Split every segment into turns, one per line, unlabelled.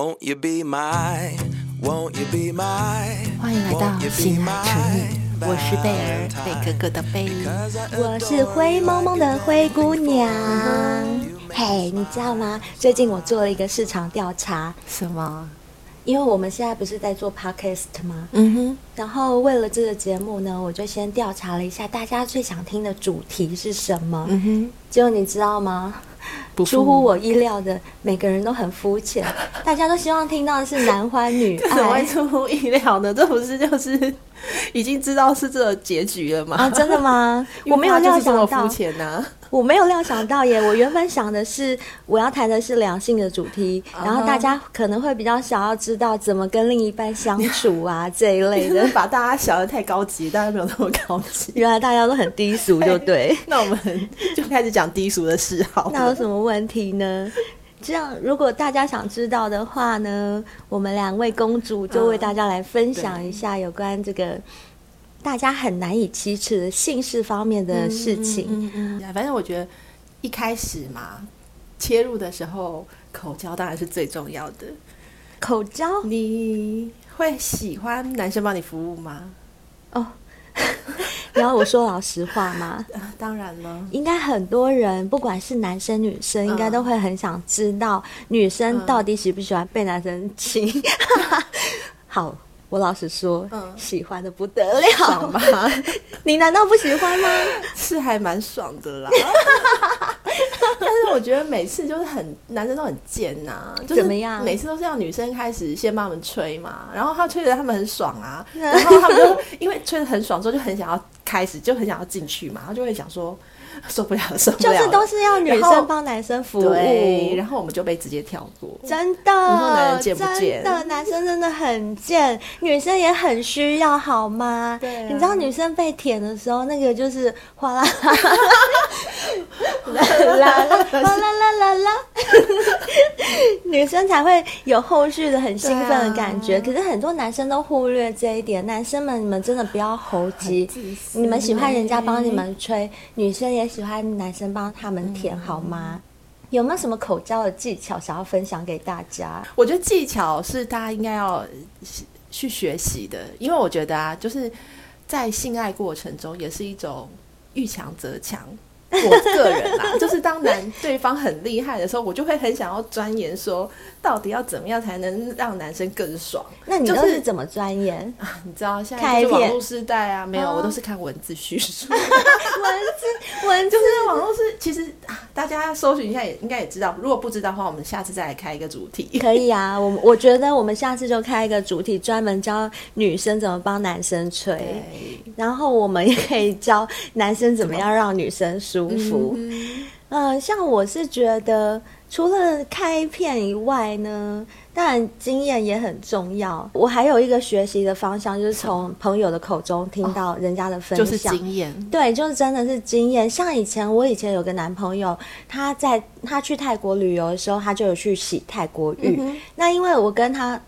Won't you be my, won't you be my,
欢迎来到新海诚，我是贝儿，贝哥哥的贝，
我是灰蒙蒙的灰姑娘。嘿你知道吗？最近我做了一个市场调查。
什么？
因为我们现在不是在做 podcast 吗？
嗯哼。
然后为了这个节目呢，我就先调查了一下大家最想听的主题是什么。
嗯哼。
结果你知道吗？出乎我意料的，每个人都很肤浅，大家都希望听到的是男欢女爱。
怎么会出乎意料呢？这不是就是 已经知道是这个结局了吗？
啊，真的吗？我没有料想到。肤浅
呢？
我没有料想到耶！我原本想的是我要谈的是两性的主题，uh. 然后大家可能会比较想要知道怎么跟另一半相处啊这一类的。
把大家想的太高级，大家没有那么高级。
原来大家都很低俗，就对。
那我们就开始讲低俗的事好。
那有什么问题呢？这样如果大家想知道的话呢，我们两位公主就为大家来分享一下有关这个。大家很难以启齿的姓氏方面的事情，
嗯嗯嗯，反正我觉得一开始嘛，切入的时候口交当然是最重要的。
口交，
你会喜欢男生帮你服务吗？
哦，然后我说老实话吗？
当然了，
应该很多人不管是男生女生，应该都会很想知道女生到底喜不喜欢被男生亲。好。我老实说，嗯、喜欢的不得了，
爽吧？
你难道不喜欢吗？
是还蛮爽的啦。但是我觉得每次就是很男生都很贱呐、啊，就是每次都是要女生开始先帮他们吹嘛，然后他吹的他们很爽啊，然后他们就因为吹的很爽之后就很想要开始，就很想要进去嘛，然后就会想说。受不了，受不了，
就是都是要女生帮男生服
务，然后我们就被直接跳过，
真的，真的，男生真的很贱，女生也很需要，好吗？对，你知道女生被舔的时候，那个就是哗啦啦。啦啦啦。啦啦啦，女生才会有后续的很兴奋的感觉，可是很多男生都忽略这一点，男生们，你们真的不要猴急，你们喜欢人家帮你们吹，女生也。喜欢男生帮他们填好吗？有没有什么口交的技巧想要分享给大家？
我觉得技巧是大家应该要去学习的，因为我觉得啊，就是在性爱过程中也是一种遇强则强。我个人啦，就是当男对方很厉害的时候，我就会很想要钻研，说到底要怎么样才能让男生更爽？
那你都是怎么钻研
啊？你知道现在就是网络时代啊，没有，我都是看文字叙述。文
字文字
就是网络是，其实大家搜寻一下也应该也知道。如果不知道的话，我们下次再来开一个主题。
可以啊，我我觉得我们下次就开一个主题，专门教女生怎么帮男生吹，然后我们也可以教男生怎么样让女生舒。舒服，嗯，呃，像我是觉得，除了开片以外呢，当然经验也很重要。我还有一个学习的方向，就是从朋友的口中听到人家的分享，哦、就是经验。对，就是真的是经验。像以前，我以前有个男朋友，他在他去泰国旅游的时候，他就有去洗泰国浴。嗯、那因为我跟他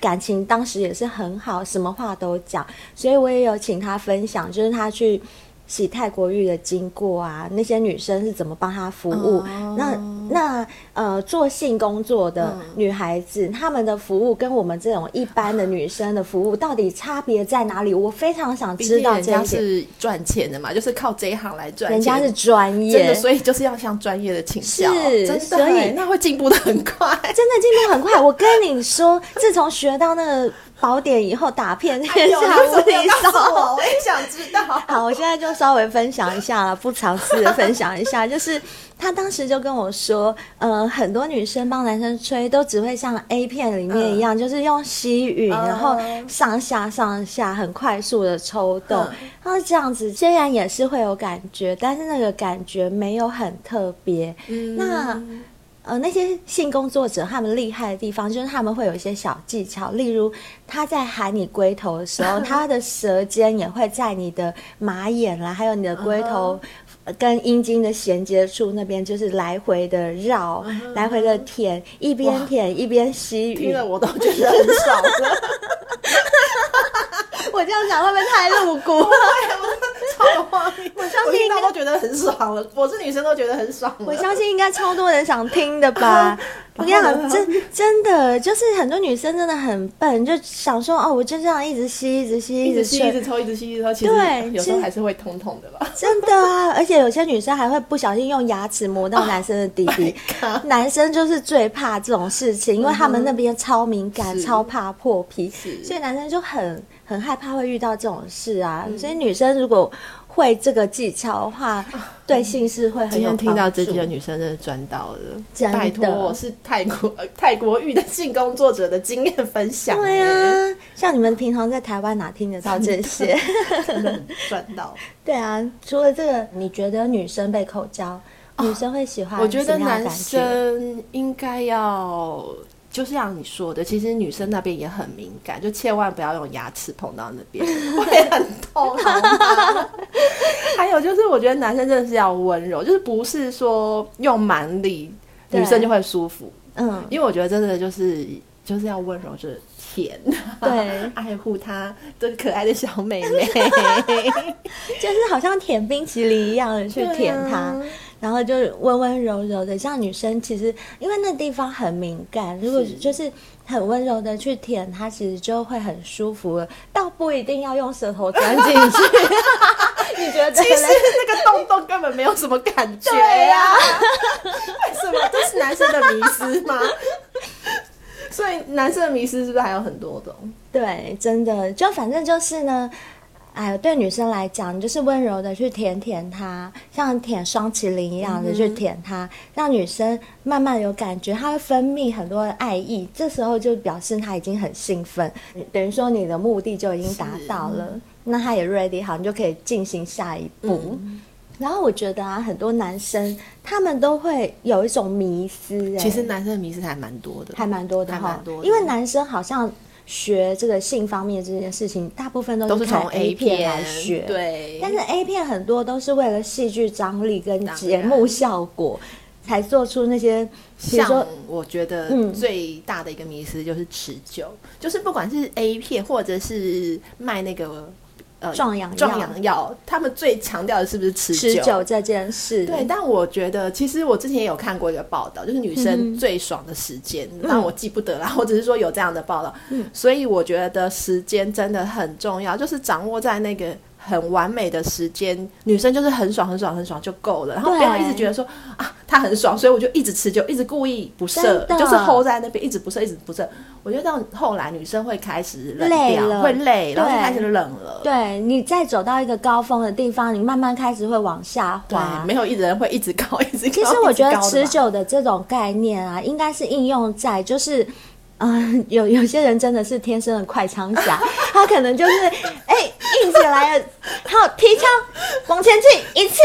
感情当时也是很好，什么话都讲，所以我也有请他分享，就是他去。洗泰国浴的经过啊，那些女生是怎么帮他服务？哦、那那呃，做性工作的女孩子，嗯、她们的服务跟我们这种一般的女生的服务到底差别在哪里？我非常想知道这些。人家
是赚钱的嘛，就是靠这一行来赚。
人家是专业，
真的，所以就是要向专业的请教。是，真的，所以那会进步的很快，真
的进步很快。我跟你说，自从学到那个。宝典以后打遍天下无敌手，
我也想知道。
好，我现在就稍微分享一下了，不藏私的分享一下，就是他当时就跟我说，呃，很多女生帮男生吹都只会像 A 片里面一样，嗯、就是用吸吮，然后上下上下很快速的抽动，然后、嗯、这样子虽然也是会有感觉，但是那个感觉没有很特别。嗯、那。呃，那些性工作者他们厉害的地方，就是他们会有一些小技巧，例如他在喊你龟头的时候，他的舌尖也会在你的马眼啦，还有你的龟头跟阴茎的衔接处那边，就是来回的绕，uh. 来回的舔，一边舔一边吸吮，
听了我都觉得很爽。
我这样讲会不会太露骨？
超有画面，
我这相信
大家都觉得很爽了。我是女生都觉得很爽。
我相信应该超多人想听的吧？我跟你讲，真真的就是很多女生真的很笨，就想说哦，我就这样一直吸，一直吸，
一直吸，一直抽，一直吸，一直抽。其实对，有时候还是会痛痛的吧？
真的啊！而且有些女生还会不小心用牙齿磨到男生的弟弟。Oh、男生就是最怕这种事情，因为他们那边超敏感，超怕破皮，所以男生就很很害怕会遇到这种事啊。嗯、所以女生如果会这个技巧的话，对性是会很。
今天听到这句的女生真的赚到了，真的拜托，我是泰国 泰国育的性工作者的经验分享。
对啊，像你们平常在台湾哪听得到这些？
真的赚到。
对啊，除了这个，你觉得女生被口交，女生会喜欢？
我觉得男生应该要。就是像你说的，其实女生那边也很敏感，就千万不要用牙齿碰到那边，会很痛？还有就是，我觉得男生真的是要温柔，就是不是说用蛮力，女生就会舒服。嗯，因为我觉得真的就是就是要温柔，就是舔，对，爱护她这个可爱的小妹妹，
就是好像舔冰淇淋一样的去舔她。然后就温温柔柔的，像女生其实因为那地方很敏感，如果就是很温柔的去舔它，其实就会很舒服了。倒不一定要用舌头钻进去，你觉得？
其实那个洞洞根本没有什么感觉呀、啊，为什么？这是男生的迷失吗？所以男生的迷失是不是还有很多种？
对，真的，就反正就是呢。哎，对女生来讲，你就是温柔的去舔舔她，像舔双麒麟一样的去舔她，嗯、让女生慢慢有感觉，她会分泌很多的爱意，这时候就表示她已经很兴奋，等于说你的目的就已经达到了，嗯、那她也 ready 好，你就可以进行下一步。嗯、然后我觉得啊，很多男生他们都会有一种迷思，哎，
其实男生的迷思还蛮多的，
还蛮多的，
还蛮多的，
因为男生好像。学这个性方面这件事情，大部分都是从 A 片来学，
对。
但是 A 片很多都是为了戏剧张力跟节目效果才做出那些。
像我觉得最大的一个迷思就是持久，嗯、就是不管是 A 片或者是卖那个。
呃，壮阳
壮阳药，他们最强调的是不是持久？
持久这件事，
对。但我觉得，其实我之前也有看过一个报道，就是女生最爽的时间，但、嗯、我记不得了。我只是说有这样的报道，嗯，所以我觉得时间真的很重要，就是掌握在那个。很完美的时间，女生就是很爽、很爽、很爽就够了，然后不要一直觉得说啊，她很爽，所以我就一直持久，一直故意不射，就是 hold 在那边，一直不射，一直不射。我觉得到后来女生会开始冷掉，累了，会累，然后就开始冷了。
对，你再走到一个高峰的地方，你慢慢开始会往下滑。
没有一人会一直高，一直高。
其实我觉得持久的这种概念啊，应该是应用在就是。嗯、有有些人真的是天生的快枪侠，他可能就是哎、欸、硬起来了，好提枪往前去一次，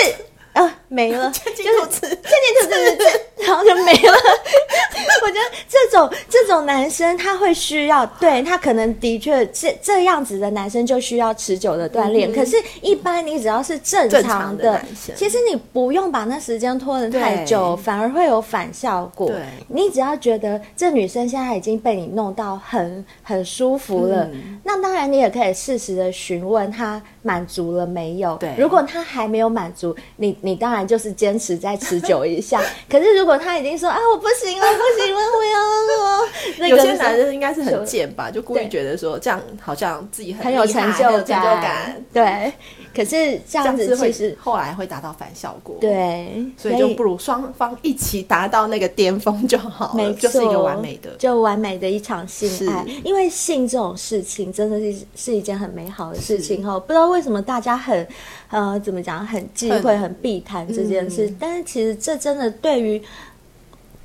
呃、没了，
前进吐刺，前
进吐刺，对对对，然后就没了。我觉得这种这种男生他会需要，对他可能的确这这样子的男生就需要持久的锻炼。嗯、可是，一般你只要是正常的，常的其实你不用把那时间拖得太久，反而会有反效果。对你只要觉得这女生现在已经被你弄到很很舒服了，嗯、那当然你也可以适时的询问她满足了没有。对，如果她还没有满足，你你当然就是坚持再持久一下。可是如果他已经说啊我不行了，不行了，我要 那个，
有些男人应该是很贱吧，就故意觉得说这样好像自己很
很有成就感。对，可是这样子其实
后来会达到反效果。
对，
所以就不如双方一起达到那个巅峰就好，没错，就是一个完美的，
就完美的一场性爱。因为性这种事情真的是是一件很美好的事情哈，不知道为什么大家很呃怎么讲很忌讳、很避谈这件事，但是其实这真的对于。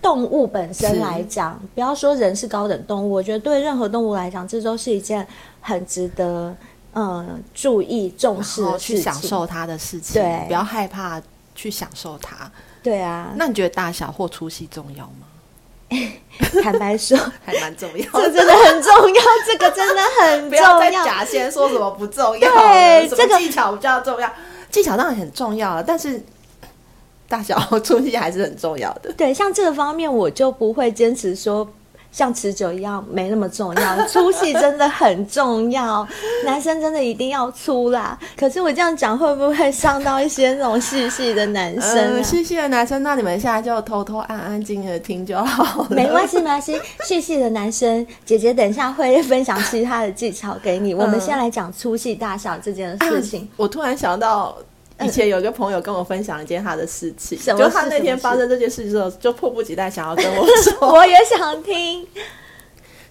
动物本身来讲，不要说人是高等动物，我觉得对任何动物来讲，这都是一件很值得嗯注意重视的
去享受它的事情。对，不要害怕去享受它。
对啊，
那你觉得大小或粗细重要吗？
坦白说，
还蛮重要。
这真的很重要，这个真的很 重要。不要再
假先说什么不重要，对，这个技巧比较重要。技巧当然很重要了，但是。大小粗细还是很重要的。
对，像这个方面，我就不会坚持说像持久一样没那么重要，粗细真的很重要。男生真的一定要粗啦。可是我这样讲会不会伤到一些那种细细的男生、
细细的男生，那你们现在就偷偷安安静静的听就好了。
没关系，没关系。细细的男生，姐姐等一下会分享其他的技巧给你。嗯、我们先来讲粗细大小这件事情。啊、
我突然想到。以前有个朋友跟我分享一件他的事情，嗯、就他那天发生这件事情之后，就迫不及待想要跟我说。
我也想听，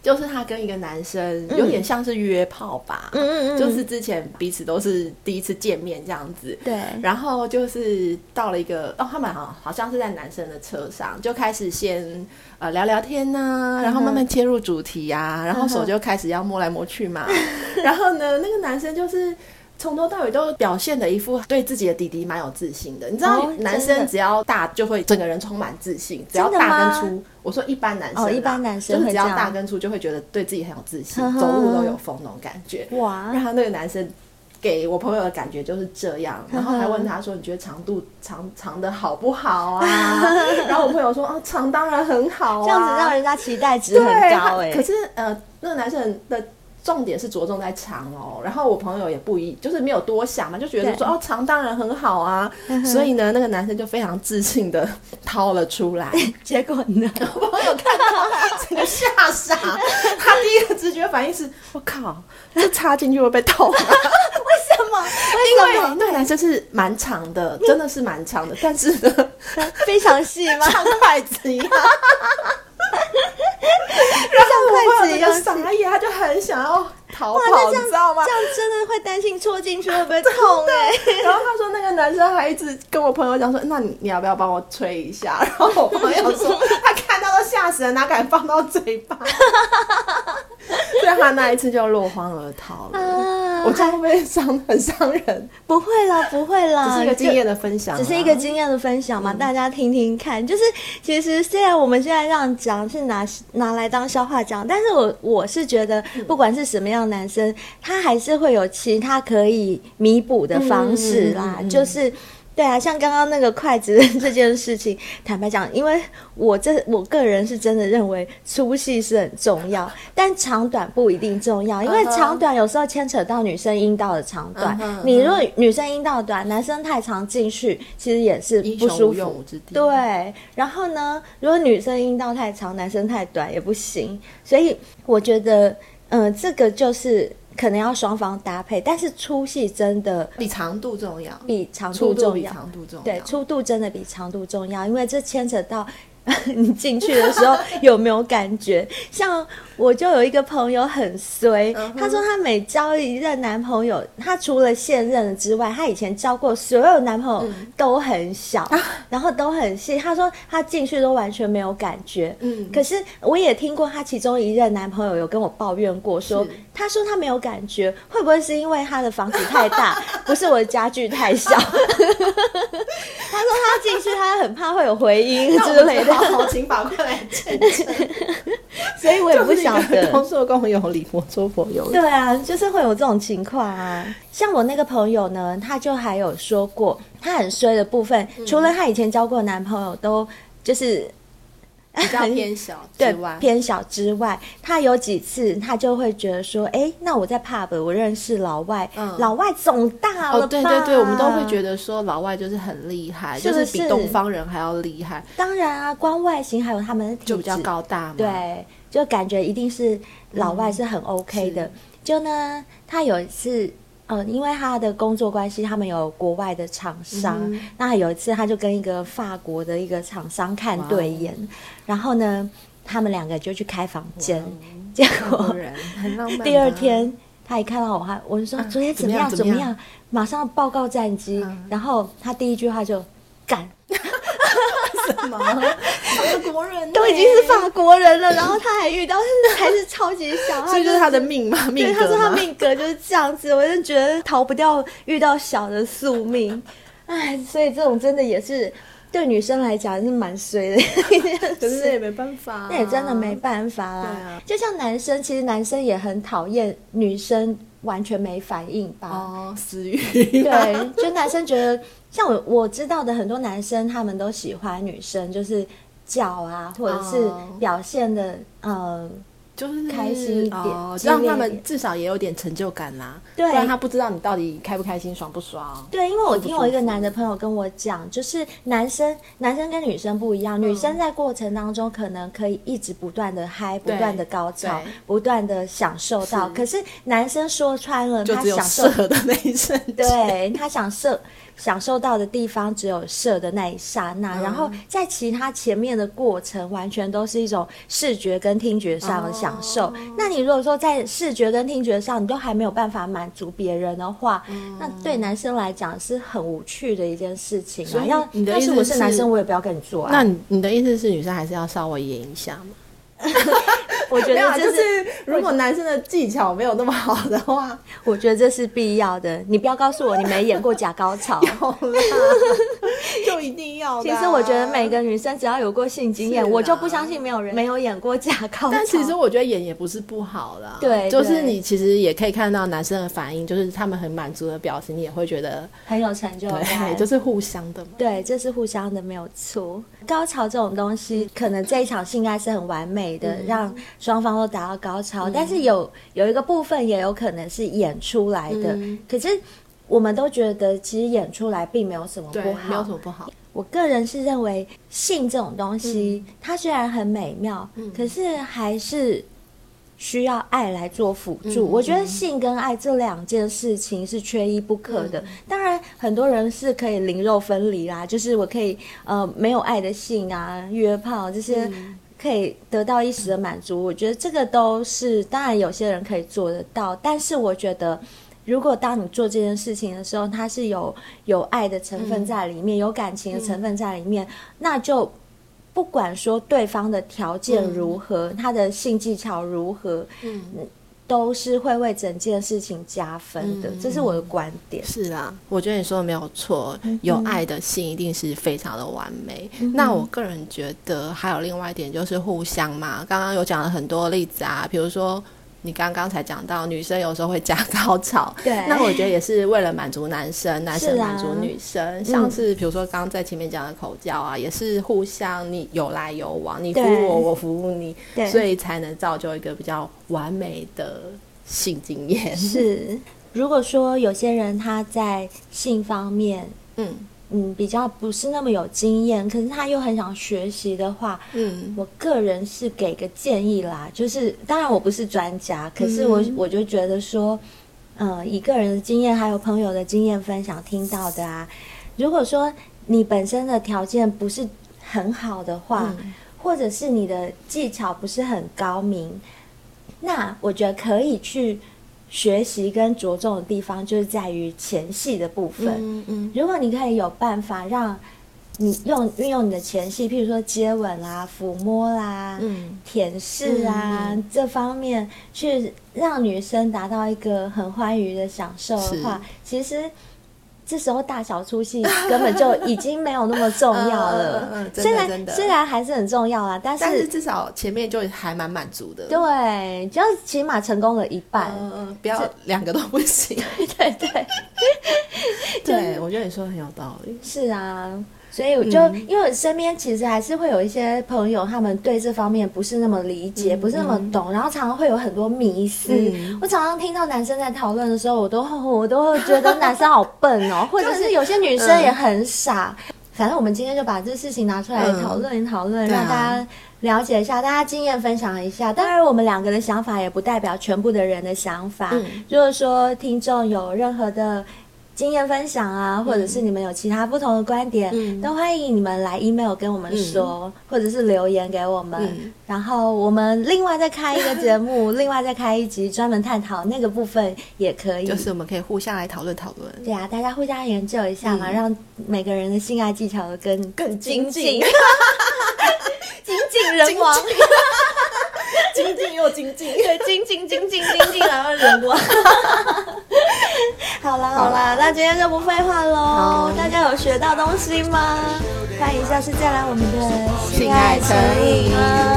就是他跟一个男生有点像是约炮吧，嗯嗯嗯，就是之前彼此都是第一次见面这样子，
对。
然后就是到了一个哦，他们好好像是在男生的车上，就开始先呃聊聊天呐、啊，然后慢慢切入主题啊，然后手就开始要摸来摸去嘛，然后呢，那个男生就是。从头到尾都表现的一副对自己的弟弟蛮有自信的，你知道，男生只要大就会整个人充满自信，只要大跟粗。我说一般男生，
哦，一般男生
就是只要大跟粗就会觉得对自己很有自信，走路都有风那种感觉。哇！然后那个男生给我朋友的感觉就是这样，然后还问他说：“你觉得长度长长的好不好啊？” 然后我朋友说：“哦，长当然很好啊。”
这样子让人家期待值很高哎。
可是呃，那个男生的。重点是着重在长哦，然后我朋友也不一，就是没有多想嘛，就觉得说哦，长当然很好啊，所以呢，那个男生就非常自信的掏了出来，
结果呢，
我朋友看到整个吓傻，他第一个直觉反应是，我靠，这插进去会被捅啊？为
什么？为什么？
因为那个男生是蛮长的，真的是蛮长的，但是呢，
非常细吗？
像筷子一样。然后我朋友就傻眼，他就很想要逃跑，你知道吗？
这样真的会担心戳进去会不会痛 哎。
然后他说那个男生还一直跟我朋友讲说，那你你要不要帮我吹一下？然后我朋友说 他看到都吓死了，哪敢放到嘴巴？所以他那一次就落荒而逃了。啊、我这样会不会伤很伤人？
不会啦，不会啦，
只是一个经验的分享，
只是一个经验的分享嘛，嗯、大家听听看。就是其实虽然我们现在这样讲是拿拿来当笑话讲，但是我我是觉得不管是什么样的男生，嗯、他还是会有其他可以弥补的方式啦，就是。对啊，像刚刚那个筷子 这件事情，坦白讲，因为我这我个人是真的认为粗细是很重要，但长短不一定重要，因为长短有时候牵扯到女生阴道的长短。Uh huh. 你如果女生阴道短，男生太长进去，其实也是不舒服。对，然后呢，如果女生阴道太长，男生太短也不行。所以我觉得，嗯、呃，这个就是。可能要双方搭配，但是粗细真的
比长度重要，
比长度重要，
长度重要。
对，粗度真的比长度重要，因为这牵扯到。你进去的时候有没有感觉？像我就有一个朋友很衰，他说她每交一任男朋友，她除了现任之外，她以前交过所有男朋友都很小，然后都很细。她说他进去都完全没有感觉。嗯，可是我也听过她其中一任男朋友有跟我抱怨过，说他说他没有感觉，会不会是因为他的房子太大，不是我的家具太小？他说他进去他很怕会有回音之类的。
好，请法官来见证。
所以我也不晓得。
公说公有理，婆说婆有理。
对啊，就是会有这种情况啊。像我那个朋友呢，他就还有说过，他很衰的部分，嗯、除了他以前交过的男朋友都就是。
比较偏小之外，
对，偏小之外，他有几次他就会觉得说，哎、欸，那我在 pub 我认识老外，嗯、老外总大了吧？哦，
对对对，我们都会觉得说老外就是很厉害，是是就是比东方人还要厉害。
当然啊，光外形还有他们的体质
就比较高大嘛，
对，就感觉一定是老外是很 OK 的。嗯、就呢，他有一次。嗯，因为他的工作关系，他们有国外的厂商。嗯、那有一次，他就跟一个法国的一个厂商看对眼，然后呢，他们两个就去开房间。结果 第二天，他一看到我，他我就说：“昨天怎么样？啊、怎么样？马上报告战绩。嗯”然后他第一句话就干。
什么？法国人
都已经是法国人了，然后他还遇到，还是超级小，
这就是他的命嘛，命格。
他说他命格就是这样子，我就觉得逃不掉遇到小的宿命。哎，所以这种真的也是对女生来讲是蛮衰的，
可是也没办法，
那也真的没办法啦。就像男生，其实男生也很讨厌女生完全没反应吧？
哦，死鱼。
对，就男生觉得。像我我知道的很多男生，他们都喜欢女生，就是叫啊，或者是表现的、哦、呃。
就是
开心一点，
哦、让他们至少也有点成就感啦。对，不然他不知道你到底开不开心、爽不爽。
对，因为我听我一个男的朋友跟我讲，就是男生男生跟女生不一样，嗯、女生在过程当中可能可以一直不断的嗨，不断的高潮，不断的享受到。可是男生说穿了，他享受
的那一瞬间，
对他享受。享受到的地方只有射的那一刹那，嗯，然后在其他前面的过程，完全都是一种视觉跟听觉上的享受。哦。那你如果说在视觉跟听觉上，你都还没有办法满足别人的话，嗯，那对男生来讲是很无趣的一件事情啊。要你的意思是，要是我是男生，我也不要跟你做啊。
那你你的意思是，女生还是要稍微演一下吗？
我觉得，
就是如果男生的技巧没有那么好的话，
我觉得这是必要的。你不要告诉我你没演过假高潮，
就一定要。
其实我觉得每个女生只要有过性经验，我就不相信没有人没有演过假高潮。
但其实我觉得演也不是不好啦。
对，
就是你其实也可以看到男生的反应，就是他们很满足的表情，你也会觉得
很有成就感。
对，就是互相的嘛。
对，这是互相的，没有错。高潮这种东西，可能这一场性爱是很完美的，嗯、让双方都达到高潮。嗯、但是有有一个部分也有可能是演出来的。嗯、可是我们都觉得，其实演出来并没有什么不好，
没有什么不好。
我个人是认为，性这种东西，嗯、它虽然很美妙，嗯、可是还是。需要爱来做辅助，嗯，我觉得性跟爱这两件事情是缺一不可的。嗯、当然，很多人是可以灵肉分离啦，就是我可以呃没有爱的性啊，约炮这些可以得到一时的满足，嗯。我觉得这个都是当然有些人可以做得到，但是我觉得如果当你做这件事情的时候，它是有有爱的成分在里面，嗯，有感情的成分在里面，嗯，那就。不管说对方的条件如何，嗯，他的性技巧如何，嗯，都是会为整件事情加分的，嗯，这是我的观点。
是啊，我觉得你说的没有错，嗯，有爱的性一定是非常的完美，嗯。那我个人觉得还有另外一点就是互相嘛，刚刚有讲了很多例子啊，比如说。你刚刚才讲到，女生有时候会加 高潮，
对，
那我觉得也是为了满足男生，男生满足女生，啊、像是比如说刚刚在前面讲的口交啊，嗯，也是互相你有来有往，你服务我，我服务你，所以才能造就一个比较完美的性经验。
是，如果说有些人他在性方面，嗯。嗯，比较不是那么有经验，可是他又很想学习的话，嗯，我个人是给个建议啦，就是当然我不是专家，可是我、嗯、我就觉得说，呃，以个人的经验还有朋友的经验分享听到的啊，如果说你本身的条件不是很好的话，嗯、或者是你的技巧不是很高明，那我觉得可以去。学习跟着重的地方就是在于前戏的部分。嗯嗯，如果你可以有办法让你用运用你的前戏，譬如说接吻啦、抚摸啦、嗯、舔舐啊、嗯、这方面，去让女生达到一个很欢愉的享受的话，其实。这时候大小出戏根本就已经没有那么重要了。嗯，虽然虽然还是很重要啊，但是，
至少前面就还蛮满足的。
对，就起码成功了一半。
嗯嗯，不要两个都不行。
对对
对对，我觉得你说的很有道理。
是啊。所以我就、嗯、因为我身边其实还是会有一些朋友，他们对这方面不是那么理解，嗯、不是那么懂、嗯，然后常常会有很多迷思、嗯。我常常听到男生在讨论的时候，我都 我都会觉得男生好笨哦，或者是有些女生也很傻。嗯、反正我们今天就把这事情拿出来讨论一讨论，让大家了解一下，大家经验分享一下。当然，我们两个的想法也不代表全部的人的想法。嗯、如果说听众有任何的。经验分享啊，或者是你们有其他不同的观点，嗯、都欢迎你们来 email 跟我们说、嗯，或者是留言给我们、嗯。然后我们另外再开一个节目，另外再开一集专门探讨那个部分也可以。
就是我们可以互相来讨论讨论。
对啊，大家互相研究一下嘛，嗯、让每个人的性爱技巧都更
更精进，
精进 人亡。
精进又精进，
对，精进精进精进，然后人亡。好啦好啦，那今天就不废话喽。大家有学到东西吗？欢迎下次再来我们的性爱成瘾。拜拜。